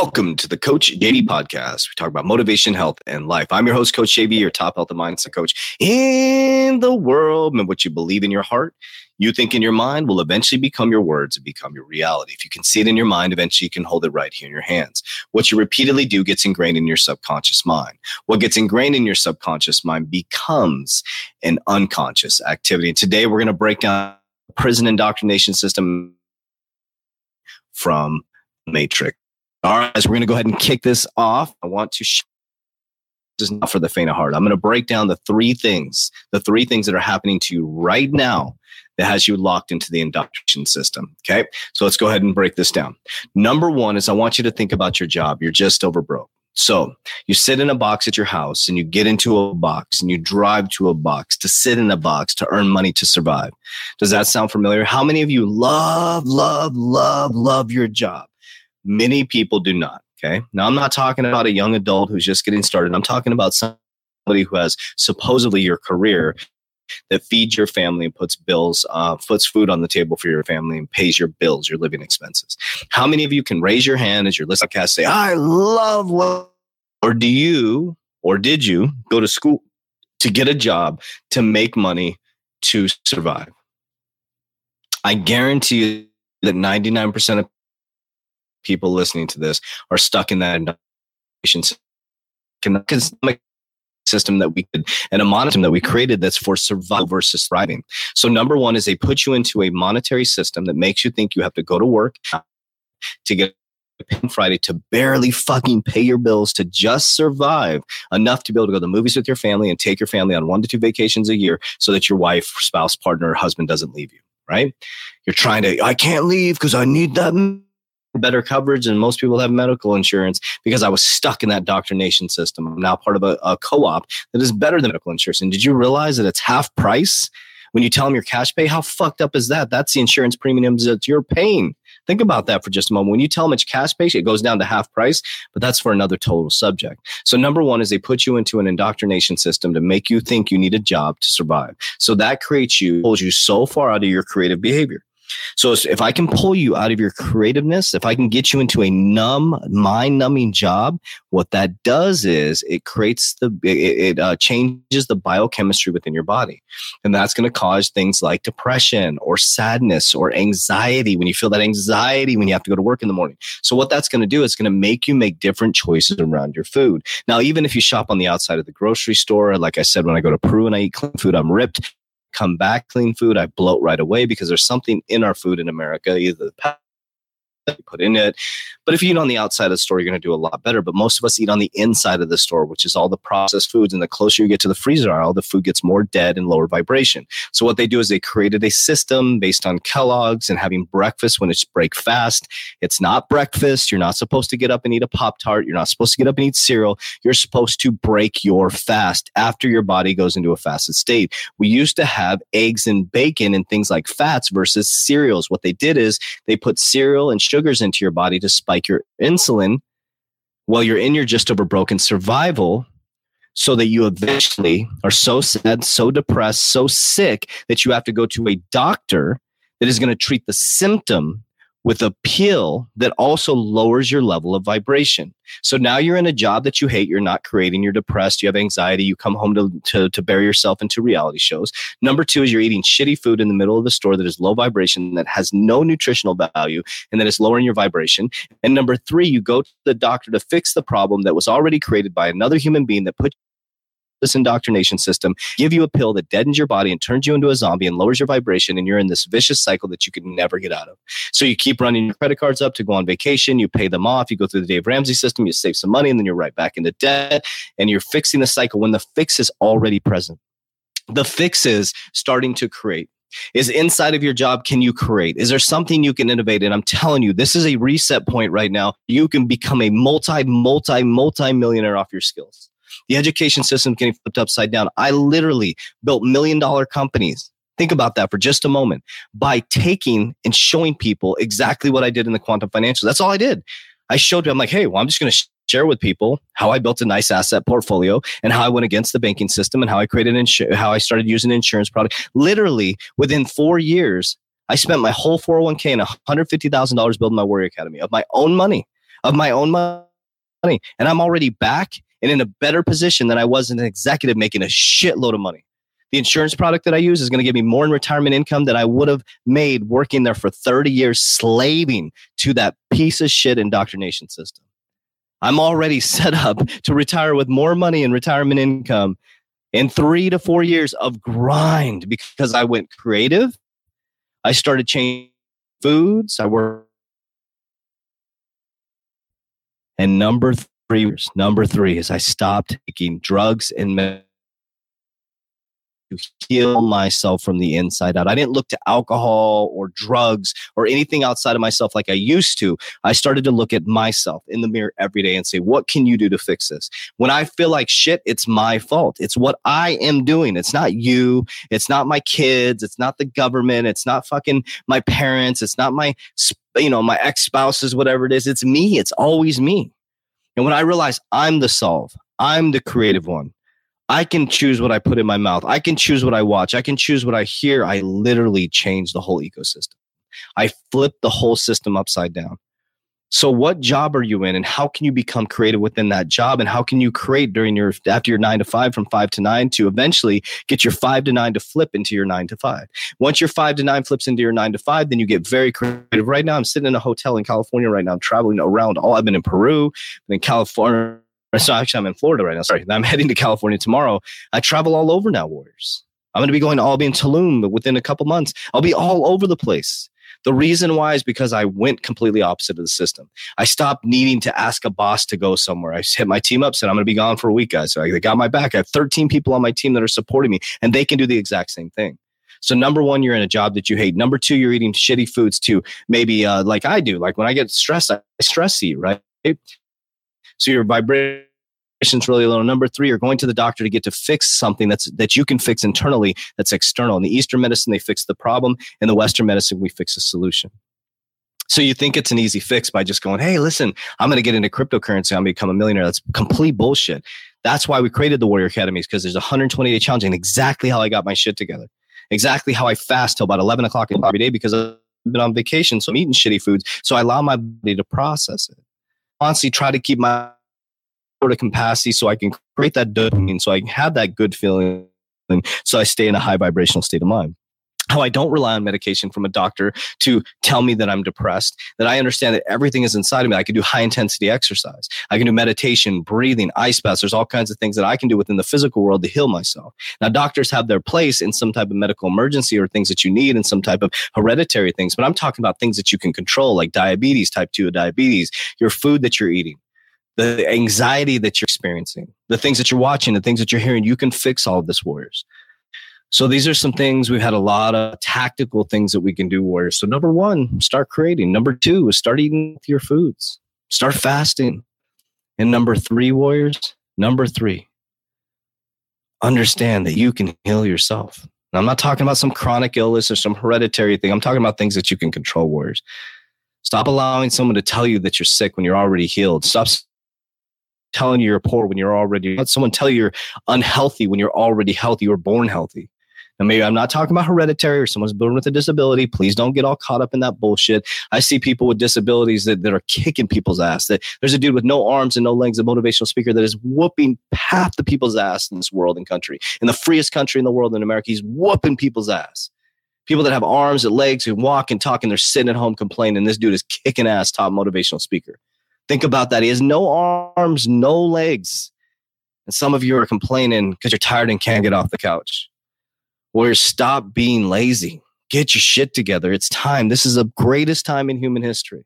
Welcome to the Coach JV podcast. We talk about motivation, health, and life. I'm your host, Coach JV, your top health and mindset coach in the world. And what you believe in your heart, you think in your mind will eventually become your words and become your reality. If you can see it in your mind, eventually you can hold it right here in your hands. What you repeatedly do gets ingrained in your subconscious mind. What gets ingrained in your subconscious mind becomes an unconscious activity. And today we're going to break down prison indoctrination system from Matrix. All right, so we're going to go ahead and kick this off. I want to. Sh- this is not for the faint of heart. I'm going to break down the three things, the three things that are happening to you right now that has you locked into the induction system. Okay, so let's go ahead and break this down. Number one is I want you to think about your job. You're just over broke. So you sit in a box at your house and you get into a box and you drive to a box to sit in a box to earn money to survive. Does that sound familiar? How many of you love, love, love, love your job? Many people do not. Okay. Now, I'm not talking about a young adult who's just getting started. I'm talking about somebody who has supposedly your career that feeds your family and puts bills, uh, puts food on the table for your family and pays your bills, your living expenses. How many of you can raise your hand as your list cast say, I love what, or do you, or did you go to school to get a job to make money to survive? I guarantee you that 99% of people listening to this are stuck in that economic system that we could and a monetary that we created that's for survival versus thriving. So number one is they put you into a monetary system that makes you think you have to go to work to get Friday to barely fucking pay your bills to just survive enough to be able to go to the movies with your family and take your family on one to two vacations a year so that your wife, spouse, partner, husband doesn't leave you, right? You're trying to, I can't leave because I need that better coverage and most people have medical insurance because I was stuck in that doctrination system. I'm now part of a, a co-op that is better than medical insurance. And did you realize that it's half price when you tell them your cash pay? How fucked up is that? That's the insurance premiums that you're paying. Think about that for just a moment. When you tell them it's cash pay, it goes down to half price, but that's for another total subject. So number one is they put you into an indoctrination system to make you think you need a job to survive. So that creates you, pulls you so far out of your creative behavior. So if I can pull you out of your creativeness, if I can get you into a numb, mind numbing job, what that does is it creates the, it, it uh, changes the biochemistry within your body. And that's going to cause things like depression or sadness or anxiety when you feel that anxiety when you have to go to work in the morning. So what that's going to do is going to make you make different choices around your food. Now, even if you shop on the outside of the grocery store, like I said, when I go to Peru and I eat clean food, I'm ripped come back clean food, I bloat right away because there's something in our food in America, either the you put in it. But if you eat on the outside of the store, you're going to do a lot better. But most of us eat on the inside of the store, which is all the processed foods. And the closer you get to the freezer aisle, the food gets more dead and lower vibration. So what they do is they created a system based on Kellogg's and having breakfast when it's break fast. It's not breakfast. You're not supposed to get up and eat a Pop Tart. You're not supposed to get up and eat cereal. You're supposed to break your fast after your body goes into a fasted state. We used to have eggs and bacon and things like fats versus cereals. What they did is they put cereal and sugars into your body to spike your insulin while you're in your just over broken survival so that you eventually are so sad, so depressed, so sick that you have to go to a doctor that is going to treat the symptom with a pill that also lowers your level of vibration. So now you're in a job that you hate, you're not creating, you're depressed, you have anxiety, you come home to, to, to bury yourself into reality shows. Number two is you're eating shitty food in the middle of the store that is low vibration, that has no nutritional value, and that is lowering your vibration. And number three, you go to the doctor to fix the problem that was already created by another human being that put this indoctrination system, give you a pill that deadens your body and turns you into a zombie and lowers your vibration, and you're in this vicious cycle that you can never get out of. So you keep running your credit cards up to go on vacation, you pay them off, you go through the Dave Ramsey system, you save some money, and then you're right back into debt, and you're fixing the cycle when the fix is already present. The fix is starting to create. Is inside of your job can you create? Is there something you can innovate and i'm telling you this is a reset point right now. You can become a multi multi multi millionaire off your skills the education system getting flipped upside down. I literally built million dollar companies. Think about that for just a moment by taking and showing people exactly what I did in the quantum financials. That's all I did. I showed them, I'm like, hey, well, I'm just going to share with people how I built a nice asset portfolio and how I went against the banking system and how I created insu- how I started using insurance product. Literally within four years, I spent my whole 401k and $150,000 building my Warrior Academy of my own money, of my own money. And I'm already back and in a better position than I was an executive making a shitload of money. The insurance product that I use is going to give me more in retirement income than I would have made working there for 30 years, slaving to that piece of shit indoctrination system. I'm already set up to retire with more money in retirement income in three to four years of grind because I went creative. I started changing foods. I worked. And number three, number three is I stopped taking drugs and to heal myself from the inside out. I didn't look to alcohol or drugs or anything outside of myself like I used to. I started to look at myself in the mirror every day and say, what can you do to fix this? When I feel like shit, it's my fault. It's what I am doing. It's not you. It's not my kids. It's not the government. It's not fucking my parents. It's not my, you know, my ex spouses, whatever it is. It's me. It's always me. And when I realize I'm the solve, I'm the creative one, I can choose what I put in my mouth. I can choose what I watch. I can choose what I hear. I literally change the whole ecosystem. I flip the whole system upside down. So what job are you in and how can you become creative within that job and how can you create during your after your 9 to 5 from 5 to 9 to eventually get your 5 to 9 to flip into your 9 to 5. Once your 5 to 9 flips into your 9 to 5 then you get very creative. Right now I'm sitting in a hotel in California right now I'm traveling around all I've been in Peru, been in California so actually I'm in Florida right now. Sorry. I'm heading to California tomorrow. I travel all over now, Warriors. I'm going to be going to Albany and Tulum within a couple months. I'll be all over the place. The reason why is because I went completely opposite of the system. I stopped needing to ask a boss to go somewhere. I hit my team up, said, I'm going to be gone for a week, guys. So they got my back. I have 13 people on my team that are supporting me, and they can do the exact same thing. So number one, you're in a job that you hate. Number two, you're eating shitty foods too. Maybe uh, like I do. Like when I get stressed, I stress eat, right? So your vibration vibration's really low. Number three, you're going to the doctor to get to fix something that's that you can fix internally that's external. In the Eastern medicine, they fix the problem. In the Western medicine, we fix the solution. So you think it's an easy fix by just going, hey, listen, I'm going to get into cryptocurrency. I'm going to become a millionaire. That's complete bullshit. That's why we created the Warrior Academies because there's a 120 day challenge and exactly how I got my shit together. Exactly how I fast till about 11 o'clock every day because I've been on vacation. So I'm eating shitty foods. So I allow my body to process it. Honestly, try to keep my sort of capacity so I can create that dopamine, so I can have that good feeling, so I stay in a high vibrational state of mind. how I don't rely on medication from a doctor to tell me that I'm depressed, that I understand that everything is inside of me. I can do high intensity exercise. I can do meditation, breathing, ice baths. There's all kinds of things that I can do within the physical world to heal myself. Now, doctors have their place in some type of medical emergency or things that you need and some type of hereditary things, but I'm talking about things that you can control, like diabetes, type 2 diabetes, your food that you're eating the anxiety that you're experiencing, the things that you're watching, the things that you're hearing, you can fix all of this, warriors. So these are some things we've had a lot of tactical things that we can do, warriors. So number one, start creating. Number two is start eating your foods. Start fasting. And number three, warriors, number three, understand that you can heal yourself. I'm not talking about some chronic illness or some hereditary thing. I'm talking about things that you can control, warriors. Stop allowing someone to tell you that you're sick when you're already healed. Stop telling you you're poor when you're already let someone tell you you're unhealthy when you're already healthy were born healthy and maybe I'm not talking about hereditary or someone's born with a disability. Please don't get all caught up in that bullshit. I see people with disabilities that, that are kicking people's ass. That there's a dude with no arms and no legs, a motivational speaker that is whooping half the people's ass in this world and country. In the freest country in the world in America, he's whooping people's ass. People that have arms and legs who walk and talk and they're sitting at home complaining. This dude is kicking ass, top motivational speaker. Think about that. He has no arms, no legs. And some of you are complaining because you're tired and can't get off the couch. Warriors, stop being lazy. Get your shit together. It's time. This is the greatest time in human history.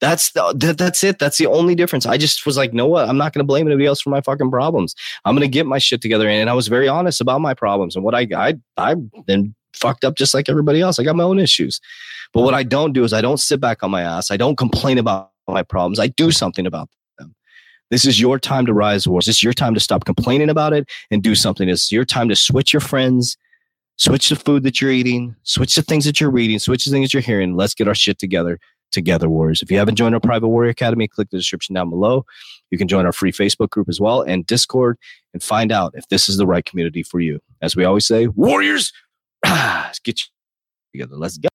That's the, that, that's it. That's the only difference. I just was like, no, what? I'm not going to blame anybody else for my fucking problems. I'm going to get my shit together. And I was very honest about my problems and what I, I, I then fucked up just like everybody else. I got my own issues. But what I don't do is I don't sit back on my ass. I don't complain about my problems. I do something about them. This is your time to rise wars. This is your time to stop complaining about it and do something. It's your time to switch your friends switch the food that you're eating, switch the things that you're reading, switch the things that you're hearing. Let's get our shit together together, Warriors. If you haven't joined our private Warrior Academy, click the description down below. You can join our free Facebook group as well and Discord and find out if this is the right community for you. As we always say, Warriors, let's get you together. Let's go.